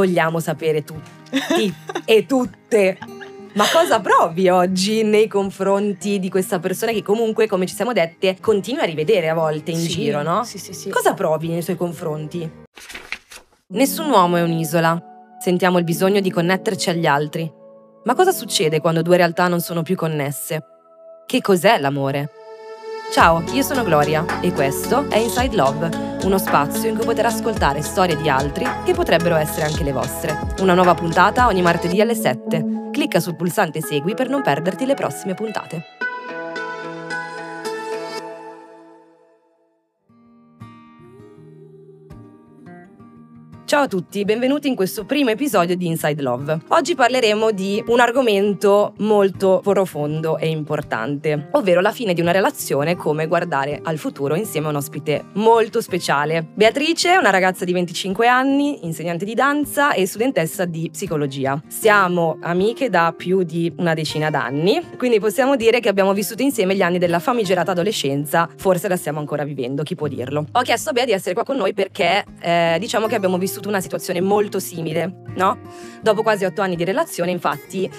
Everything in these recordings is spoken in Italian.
vogliamo sapere tutti e tutte. Ma cosa provi oggi nei confronti di questa persona che comunque, come ci siamo dette, continui a rivedere a volte in Sì, giro, no? Sì, sì, sì. Cosa provi nei suoi confronti? Nessun uomo è un'isola. Sentiamo il bisogno di connetterci agli altri. Ma cosa succede quando due realtà non sono più connesse? Che cos'è l'amore? Ciao, io sono Gloria e questo è Inside Love, uno spazio in cui poter ascoltare storie di altri che potrebbero essere anche le vostre. Una nuova puntata ogni martedì alle 7. Clicca sul pulsante Segui per non perderti le prossime puntate. Ciao a tutti, benvenuti in questo primo episodio di Inside Love. Oggi parleremo di un argomento molto profondo e importante, ovvero la fine di una relazione come guardare al futuro insieme a un ospite molto speciale. Beatrice è una ragazza di 25 anni, insegnante di danza e studentessa di psicologia. Siamo amiche da più di una decina d'anni, quindi possiamo dire che abbiamo vissuto insieme gli anni della famigerata adolescenza, forse la stiamo ancora vivendo, chi può dirlo. Ho chiesto a Bea di essere qua con noi perché eh, diciamo che abbiamo vissuto una situazione molto simile, no? Dopo quasi otto anni di relazione, infatti,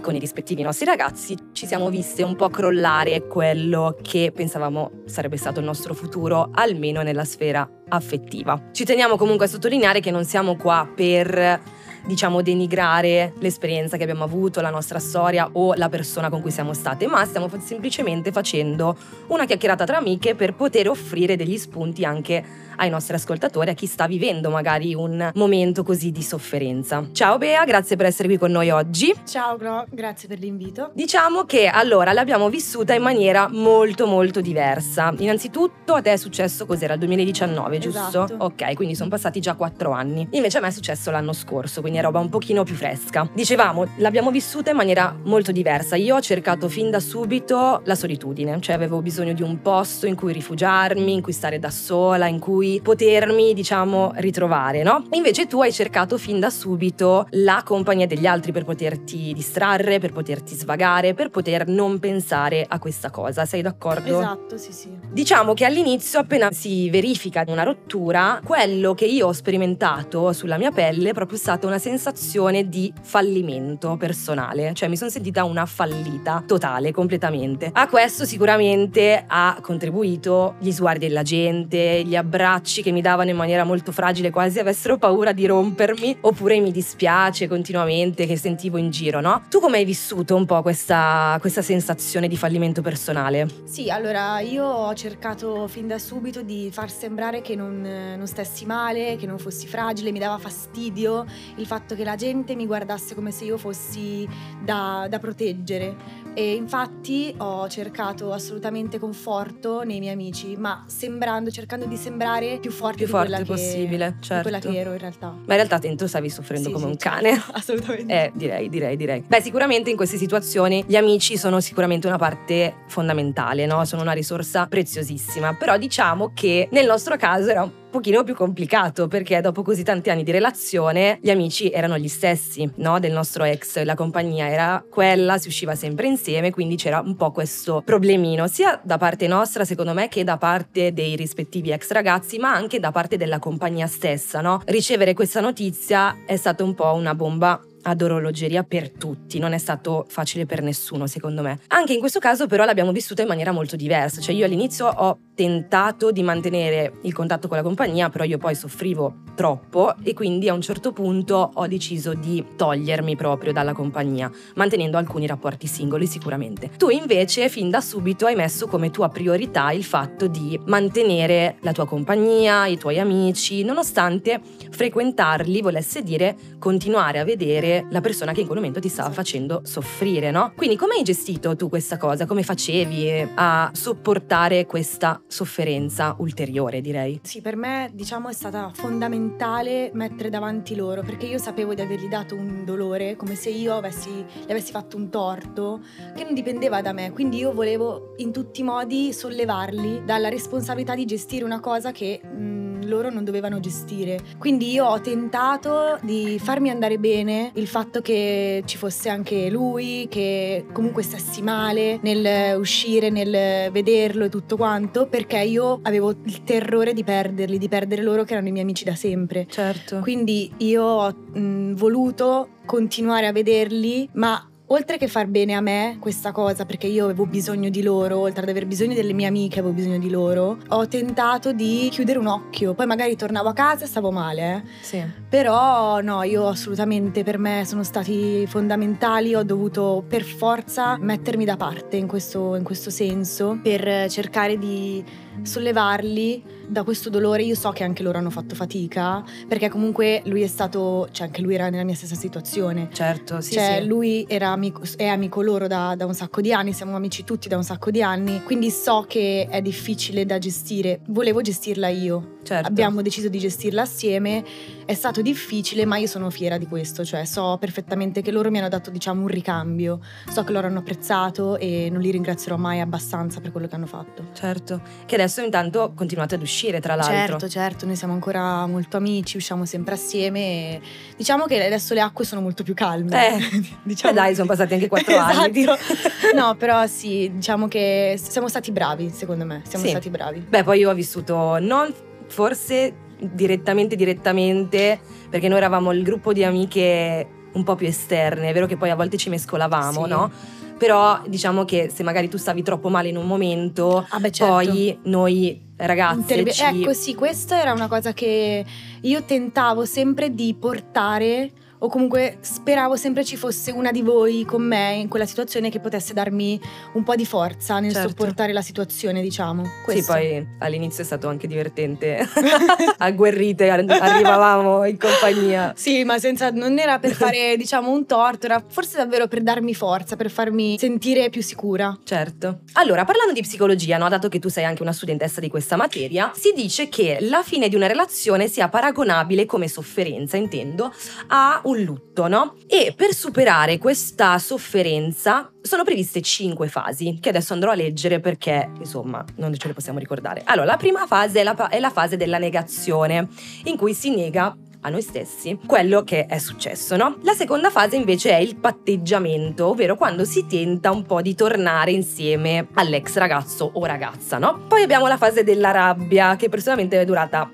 con i rispettivi nostri ragazzi, ci siamo viste un po' crollare quello che pensavamo sarebbe stato il nostro futuro, almeno nella sfera affettiva. Ci teniamo comunque a sottolineare che non siamo qua per diciamo denigrare l'esperienza che abbiamo avuto, la nostra storia o la persona con cui siamo state, ma stiamo semplicemente facendo una chiacchierata tra amiche per poter offrire degli spunti anche ai nostri ascoltatori, a chi sta vivendo magari un momento così di sofferenza. Ciao Bea, grazie per essere qui con noi oggi. Ciao Glo, grazie per l'invito. Diciamo che allora l'abbiamo vissuta in maniera molto molto diversa. Innanzitutto a te è successo cos'era il 2019, giusto? Esatto. Ok, quindi sono passati già quattro anni. Invece a me è successo l'anno scorso, quindi è roba un pochino più fresca. Dicevamo, l'abbiamo vissuta in maniera molto diversa. Io ho cercato fin da subito la solitudine, cioè avevo bisogno di un posto in cui rifugiarmi, in cui stare da sola, in cui potermi, diciamo, ritrovare, no? Invece tu hai cercato fin da subito la compagnia degli altri per poterti distrarre, per poterti svagare, per poter non pensare a questa cosa. Sei d'accordo? Esatto, sì, sì. Diciamo che all'inizio, appena si verifica una rottura, quello che io ho sperimentato sulla mia pelle è proprio stata una sensazione di fallimento personale, cioè mi sono sentita una fallita totale, completamente. A questo sicuramente ha contribuito gli sguardi della gente, gli abbracci che mi davano in maniera molto fragile, quasi avessero paura di rompermi, oppure mi dispiace continuamente che sentivo in giro, no? Tu come hai vissuto un po' questa, questa sensazione di fallimento personale? Sì, allora io ho cercato fin da subito di far sembrare che non, non stessi male, che non fossi fragile, mi dava fastidio il fatto che la gente mi guardasse come se io fossi da, da proteggere. E infatti ho cercato assolutamente conforto nei miei amici, ma sembrando, cercando di sembrare più forte, Più di, forte quella che- possibile, di quella certo. che ero in realtà. Ma in realtà tu stavi soffrendo Sì, come sì, un certo, cane. assolutamente. Eh, direi, direi, direi. Beh, sicuramente in queste situazioni gli amici sono sicuramente una parte fondamentale, no? Sono una risorsa preziosissima. Però diciamo che nel nostro caso era un pochino più complicato perché dopo così tanti anni di relazione gli amici erano gli stessi, no? Del nostro ex, la compagnia era quella, si usciva sempre insieme, quindi c'era un po' questo problemino, sia da parte nostra, secondo me, che da parte dei rispettivi ex ragazzi, ma anche da parte della compagnia stessa, no? Ricevere questa notizia è stata un po' una bomba ad orologeria per tutti, non è stato facile per nessuno secondo me. Anche in questo caso però l'abbiamo vissuta in maniera molto diversa, cioè io all'inizio ho tentato di mantenere il contatto con la compagnia, però io poi soffrivo troppo e quindi a un certo punto ho deciso di togliermi proprio dalla compagnia, mantenendo alcuni rapporti singoli sicuramente. Tu invece fin da subito hai messo come tua priorità il fatto di mantenere la tua compagnia, i tuoi amici, nonostante frequentarli volesse dire continuare a vedere la persona che in quel momento ti stava facendo soffrire, no? Quindi come hai gestito tu questa cosa? Come facevi a sopportare questa sofferenza ulteriore, direi? Sì, per me diciamo è stata fondamentale mettere davanti loro perché io sapevo di avergli dato un dolore come se io avessi, gli avessi fatto un torto che non dipendeva da me, quindi io volevo in tutti i modi sollevarli dalla responsabilità di gestire una cosa che mh, loro non dovevano gestire. Quindi io ho tentato di farmi andare bene il fatto che ci fosse anche lui, che comunque stessi male nel uscire, nel vederlo e tutto quanto, perché io avevo il terrore di perderli, di perdere loro che erano i miei amici da sempre. Certo. Quindi io ho mh, voluto continuare a vederli, ma oltre che far bene a me questa cosa, perché io avevo bisogno di loro, oltre ad aver bisogno delle mie amiche, avevo bisogno di loro, ho tentato di chiudere un occhio. Poi magari tornavo a casa e stavo male, eh. Sì. Però no, io assolutamente per me sono stati fondamentali, ho dovuto per forza mettermi da parte in questo, in questo senso per cercare di sollevarli da questo dolore. Io so che anche loro hanno fatto fatica, perché comunque lui è stato, cioè anche lui era nella mia stessa situazione. Certo, sì. Cioè, sì. lui era amico, è amico loro da, da un sacco di anni, siamo amici tutti da un sacco di anni, quindi so che è difficile da gestire. Volevo gestirla io. Certo. Abbiamo deciso di gestirla assieme. È stato difficile, ma io sono fiera di questo, cioè so perfettamente che loro mi hanno dato, diciamo, un ricambio. So che loro hanno apprezzato e non li ringrazierò mai abbastanza per quello che hanno fatto. Certo. Che adesso intanto continuate ad uscire, tra l'altro. Certo, certo, noi siamo ancora molto amici, usciamo sempre assieme. E diciamo che adesso le acque sono molto più calme. Eh, diciamo. Eh dai, sono passati anche quattro anni. Esatto. no, però sì, diciamo che siamo stati bravi, secondo me. Siamo Sì. stati bravi. Beh, poi io ho vissuto non forse direttamente, direttamente, perché noi eravamo il gruppo di amiche un po' più esterne, è vero che poi a volte ci mescolavamo, Sì. no? Però diciamo che se magari tu stavi troppo male in un momento, Ah, beh, certo. poi noi ragazze Interve- ci... Ecco, sì, questa era una cosa che io tentavo sempre di portare o comunque speravo sempre ci fosse una di voi con me in quella situazione che potesse darmi un po' di forza nel Certo. sopportare la situazione, diciamo. Sì, Questo. poi all'inizio è stato anche divertente. Agguerrite, ar- arrivavamo in compagnia. Sì, ma senza, non era per fare, diciamo, un torto, era forse davvero per darmi forza, per farmi sentire più sicura. Certo. Allora, parlando di psicologia, no, dato che tu sei anche una studentessa di questa materia, si dice che la fine di una relazione sia paragonabile come sofferenza, intendo, a un lutto, no? E per superare questa sofferenza sono previste cinque fasi, che adesso andrò a leggere perché, insomma, non ce le possiamo ricordare. Allora, la prima fase è la, è la fase della negazione, in cui si nega a noi stessi quello che è successo, no? La seconda fase invece è il patteggiamento, ovvero quando si tenta un po' di tornare insieme all'ex ragazzo o ragazza, no? Poi abbiamo la fase della rabbia, che personalmente è durata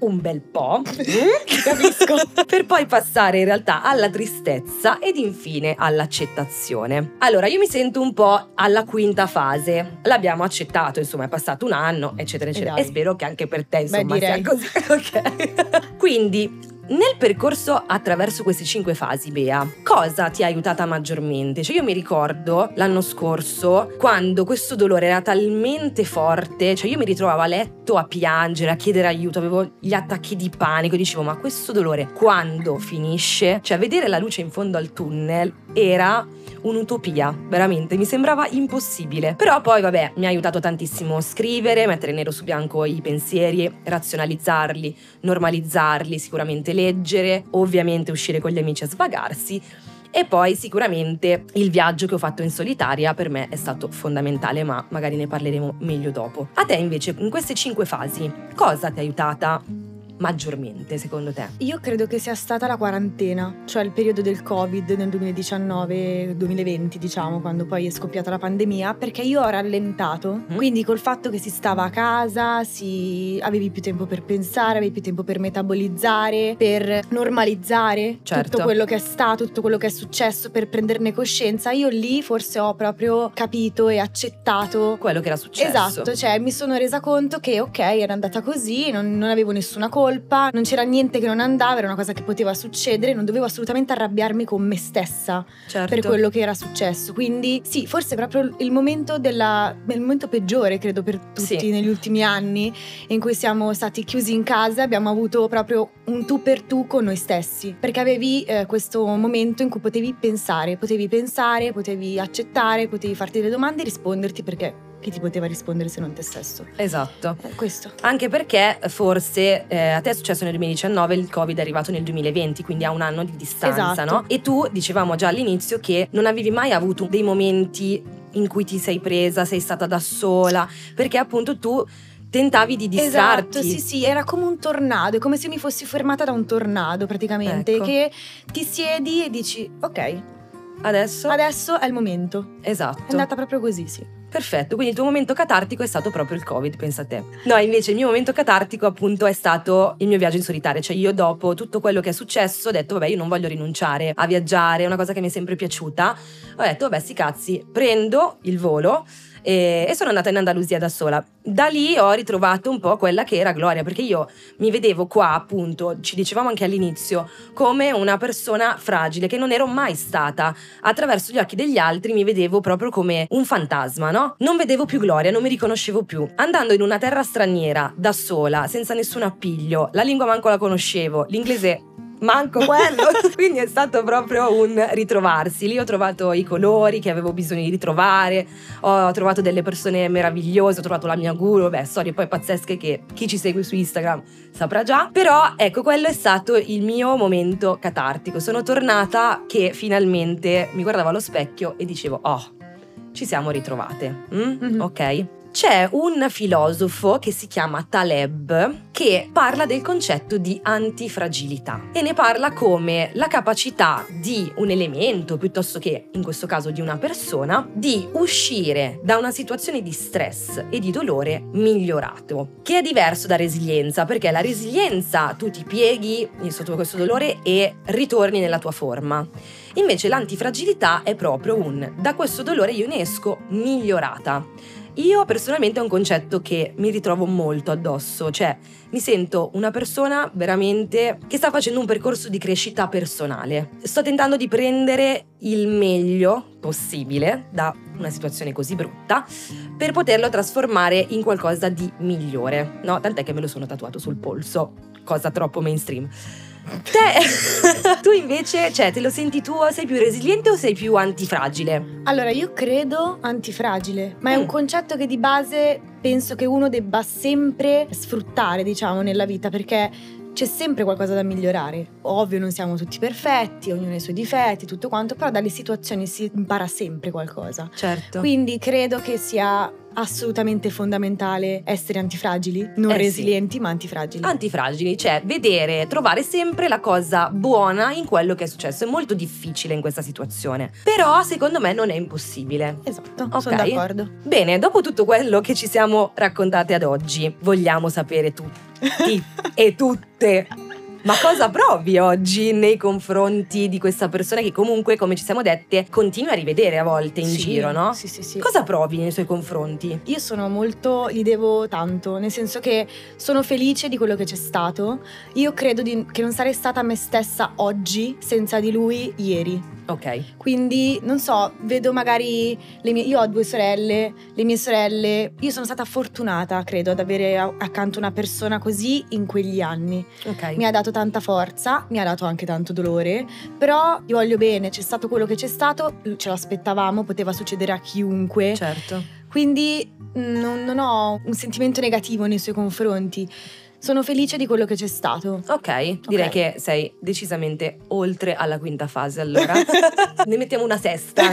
un bel po'. Capisco. per poi passare in realtà alla tristezza ed infine all'accettazione. Allora, io mi sento un po' alla quinta fase. L'abbiamo accettato, insomma, è passato un anno, eccetera, eccetera. dai. E spero che anche per te, insomma, direi. sia così. Ok. Quindi. Nel percorso attraverso queste cinque fasi, Bea, cosa ti ha aiutata maggiormente? Cioè io mi ricordo l'anno scorso quando questo dolore era talmente forte, cioè io mi ritrovavo a letto a piangere, a chiedere aiuto, avevo gli attacchi di panico, dicevo ma questo dolore quando finisce? Cioè vedere la luce in fondo al tunnel era un'utopia, veramente, mi sembrava impossibile. Però poi, vabbè, mi ha aiutato tantissimo scrivere, mettere nero su bianco i pensieri, razionalizzarli, normalizzarli, sicuramente leggere, ovviamente uscire con gli amici a svagarsi. E poi sicuramente il viaggio che ho fatto in solitaria per me è stato fondamentale, ma magari ne parleremo meglio dopo. A te invece, in queste cinque fasi, cosa ti ha aiutata maggiormente secondo te? Io credo che sia stata la quarantena, cioè il periodo del Covid nel 2019-2020, diciamo, quando poi è scoppiata la pandemia, perché io ho rallentato. Mm. Quindi col fatto che si stava a casa, si... avevi più tempo per pensare, avevi più tempo per metabolizzare, per normalizzare Certo. tutto quello che è stato, tutto quello che è successo, per prenderne coscienza. Io lì forse ho proprio capito e accettato Quello che era successo. Esatto, cioè mi sono resa conto che ok, era andata così, non, non avevo nessuna colpa, non c'era niente che non andava, era una cosa che poteva succedere, non dovevo assolutamente arrabbiarmi con me stessa certo. per quello che era successo. Quindi sì, forse proprio il momento, della, il momento peggiore, credo, per tutti Sì. negli ultimi anni, in cui siamo stati chiusi in casa, abbiamo avuto proprio un tu per tu con noi stessi, perché avevi eh, questo momento in cui potevi pensare, potevi pensare, potevi accettare, potevi farti delle domande e risponderti perché chi ti poteva rispondere se non te stesso. Esatto. Eh, questo. Anche perché forse eh, a te è successo nel 2019, il Covid è arrivato nel 2020, quindi a un anno di distanza, Esatto. no? E tu dicevamo già all'inizio che non avevi mai avuto dei momenti in cui ti sei presa, sei stata da sola, perché appunto tu tentavi di distrarti. Esatto, sì, sì, era come un tornado, è come se mi fossi fermata da un tornado praticamente, Ecco. che ti siedi e dici ok, Adesso? adesso è il momento. È Esatto. andata proprio così, sì. Perfetto, quindi il tuo momento catartico è stato proprio il Covid, pensa a te. No, invece il mio momento catartico appunto è stato il mio viaggio in solitaria, cioè io dopo tutto quello che è successo ho detto vabbè io non voglio rinunciare a viaggiare, è una cosa che mi è sempre piaciuta. Ho detto vabbè sti cazzi, prendo il volo e, e sono andata in Andalusia da sola. Da lì ho ritrovato un po' quella che era Gloria, perché io mi vedevo qua appunto, ci dicevamo anche all'inizio, come una persona fragile che non ero mai stata attraverso gli occhi degli altri mi vedevo proprio come un fantasma, no? Non vedevo più Gloria, non mi riconoscevo più. Andando in una terra straniera, da sola, senza nessun appiglio, la lingua manco la conoscevo, l'inglese manco quello, quindi è stato proprio un ritrovarsi. Lì ho trovato i colori che avevo bisogno di ritrovare, ho trovato delle persone meravigliose, ho trovato la mia guru, beh, storie poi pazzesche che chi ci segue su Instagram saprà già. Però ecco, quello è stato il mio momento catartico. Sono tornata che finalmente mi guardavo allo specchio e dicevo, oh, ci siamo ritrovate. Mm? Mhm. Ok? C'è un filosofo che si chiama Taleb che parla del concetto di antifragilità e ne parla come la capacità di un elemento, piuttosto che in questo caso di una persona, di uscire da una situazione di stress e di dolore migliorato, che è diverso da resilienza, perché la resilienza tu ti pieghi sotto questo dolore e ritorni nella tua forma. Invece l'antifragilità è proprio un da questo dolore io ne esco migliorata. Io personalmente è un concetto che mi ritrovo molto addosso, cioè mi sento una persona veramente che sta facendo un percorso di crescita personale. Sto tentando di prendere il meglio possibile da una situazione così brutta per poterlo trasformare in qualcosa di migliore, no? Tant'è che me lo sono tatuato sul polso, cosa troppo mainstream. Te, tu invece, cioè, te lo senti tu? Sei più resiliente o sei più antifragile? Allora, io credo antifragile, ma è Mm. un concetto che di base penso che uno debba sempre sfruttare, diciamo, nella vita, perché c'è sempre qualcosa da migliorare. Ovvio, non siamo tutti perfetti, ognuno ha i suoi difetti, tutto quanto, però dalle situazioni si impara sempre qualcosa. Certo. Quindi credo che sia assolutamente fondamentale essere antifragili, non Eh sì. resilienti, ma antifragili. Antifragili, cioè vedere, trovare sempre la cosa buona in quello che è successo. È molto difficile in questa situazione. Però secondo me non è impossibile. esatto, Ok. sono d'accordo. Bene, dopo tutto quello che ci siamo raccontate ad oggi, vogliamo sapere tutti e tutte. Ma cosa provi oggi nei confronti di questa persona che comunque, come ci siamo dette, continui a rivedere a volte in Sì, giro, no? Sì, sì, sì. Cosa provi nei suoi confronti? Io sono molto, gli devo tanto, nel senso che sono felice di quello che c'è stato. Io credo di- che non sarei stata me stessa oggi senza di lui ieri. Ok. Quindi, non so, vedo magari le mie. Io ho due sorelle, le mie sorelle. Io sono stata fortunata, credo, ad avere accanto una persona così in quegli anni. Ok. Mi ha dato tanta forza, mi ha dato anche tanto dolore, però io voglio bene, c'è stato quello che c'è stato, ce l'aspettavamo, poteva succedere a chiunque. Certo. Quindi mm, non, non ho un sentimento negativo nei suoi confronti. Sono felice di quello che c'è stato. Ok, direi Ok. che sei decisamente oltre alla quinta fase allora. ne mettiamo una sesta.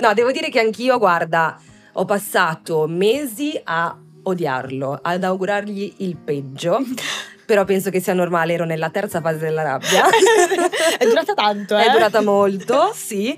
no, devo dire che anch'io, guarda, ho passato mesi a odiarlo, ad augurargli il peggio. Però penso che sia normale, ero nella terza fase della rabbia. È durata tanto, eh? È durata molto, sì.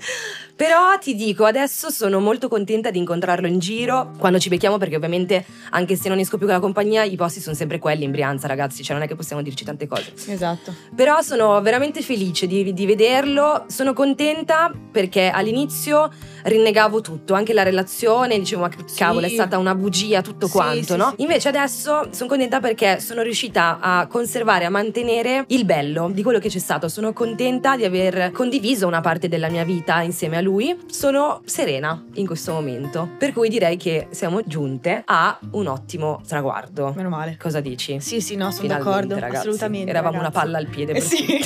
Però ti dico, adesso sono molto contenta di incontrarlo in giro quando ci becchiamo, perché ovviamente, anche se non esco più con la compagnia, i posti sono sempre quelli in Brianza, ragazzi. Cioè, non è che possiamo dirci tante cose. Esatto. Però sono veramente felice di, di vederlo, sono contenta perché all'inizio rinnegavo tutto, anche la relazione, dicevo ma Sì. cavolo è stata una bugia tutto Sì, quanto, sì, no? Invece adesso sono contenta perché sono riuscita a conservare, a mantenere il bello di quello che c'è stato, sono contenta di aver condiviso una parte della mia vita insieme a lui, sono serena in questo momento, per cui direi che siamo giunte a un ottimo traguardo. Meno male. Cosa dici? Sì, sì, no, sono Finalmente, d'accordo. ragazzi. Assolutamente. Eravamo ragazzi. una palla al piede Eh per sì.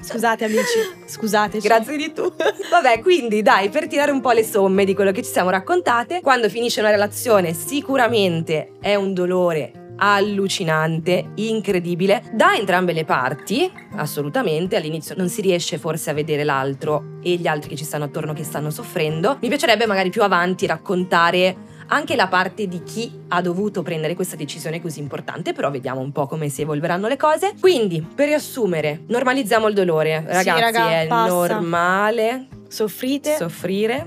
Scusate, amici. Scusateci. Grazie di tu. Vabbè, quindi dai, per tirare un po' le somme di quello che ci siamo raccontate, quando finisce una relazione sicuramente è un dolore allucinante, incredibile, da entrambe le parti, assolutamente, all'inizio non si riesce forse a vedere l'altro e gli altri che ci stanno attorno che stanno soffrendo. Mi piacerebbe magari più avanti raccontare anche la parte di chi ha dovuto prendere questa decisione così importante, però vediamo un po' come si evolveranno le cose. Quindi, per riassumere, normalizziamo il dolore, ragazzi, sì, raga, è passa. normale Soffrite. soffrire,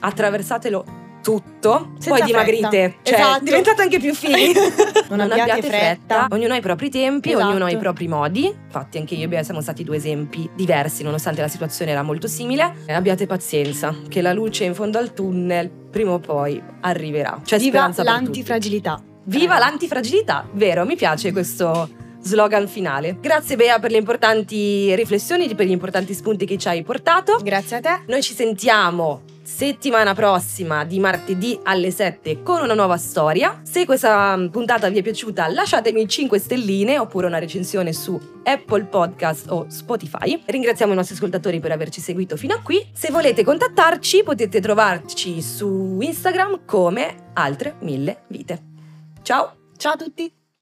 attraversatelo tutto, Senza poi fretta. dimagrite, cioè Esatto. diventate anche più fighi. Non abbiate fretta. Ognuno ha i propri tempi, Esatto. ognuno ha i propri modi. Infatti anche io e Bea siamo stati due esempi diversi, nonostante la situazione era molto simile. E abbiate pazienza, che la luce in fondo al tunnel prima o poi arriverà. C'è Viva speranza per tutti. l'antifragilità. Viva l'antifragilità, vero? Mi piace questo slogan finale. Grazie Bea per le importanti riflessioni, per gli importanti spunti che ci hai portato. Grazie a te. Noi ci sentiamo settimana prossima di martedì alle 7 con una nuova storia. Se questa mm, puntata vi è piaciuta lasciatemi 5 stelline oppure una recensione su Apple Podcast o Spotify. Ringraziamo i nostri ascoltatori per averci seguito fino a qui. Se volete contattarci potete trovarci su Instagram come altre mille vite. Ciao! Ciao a tutti.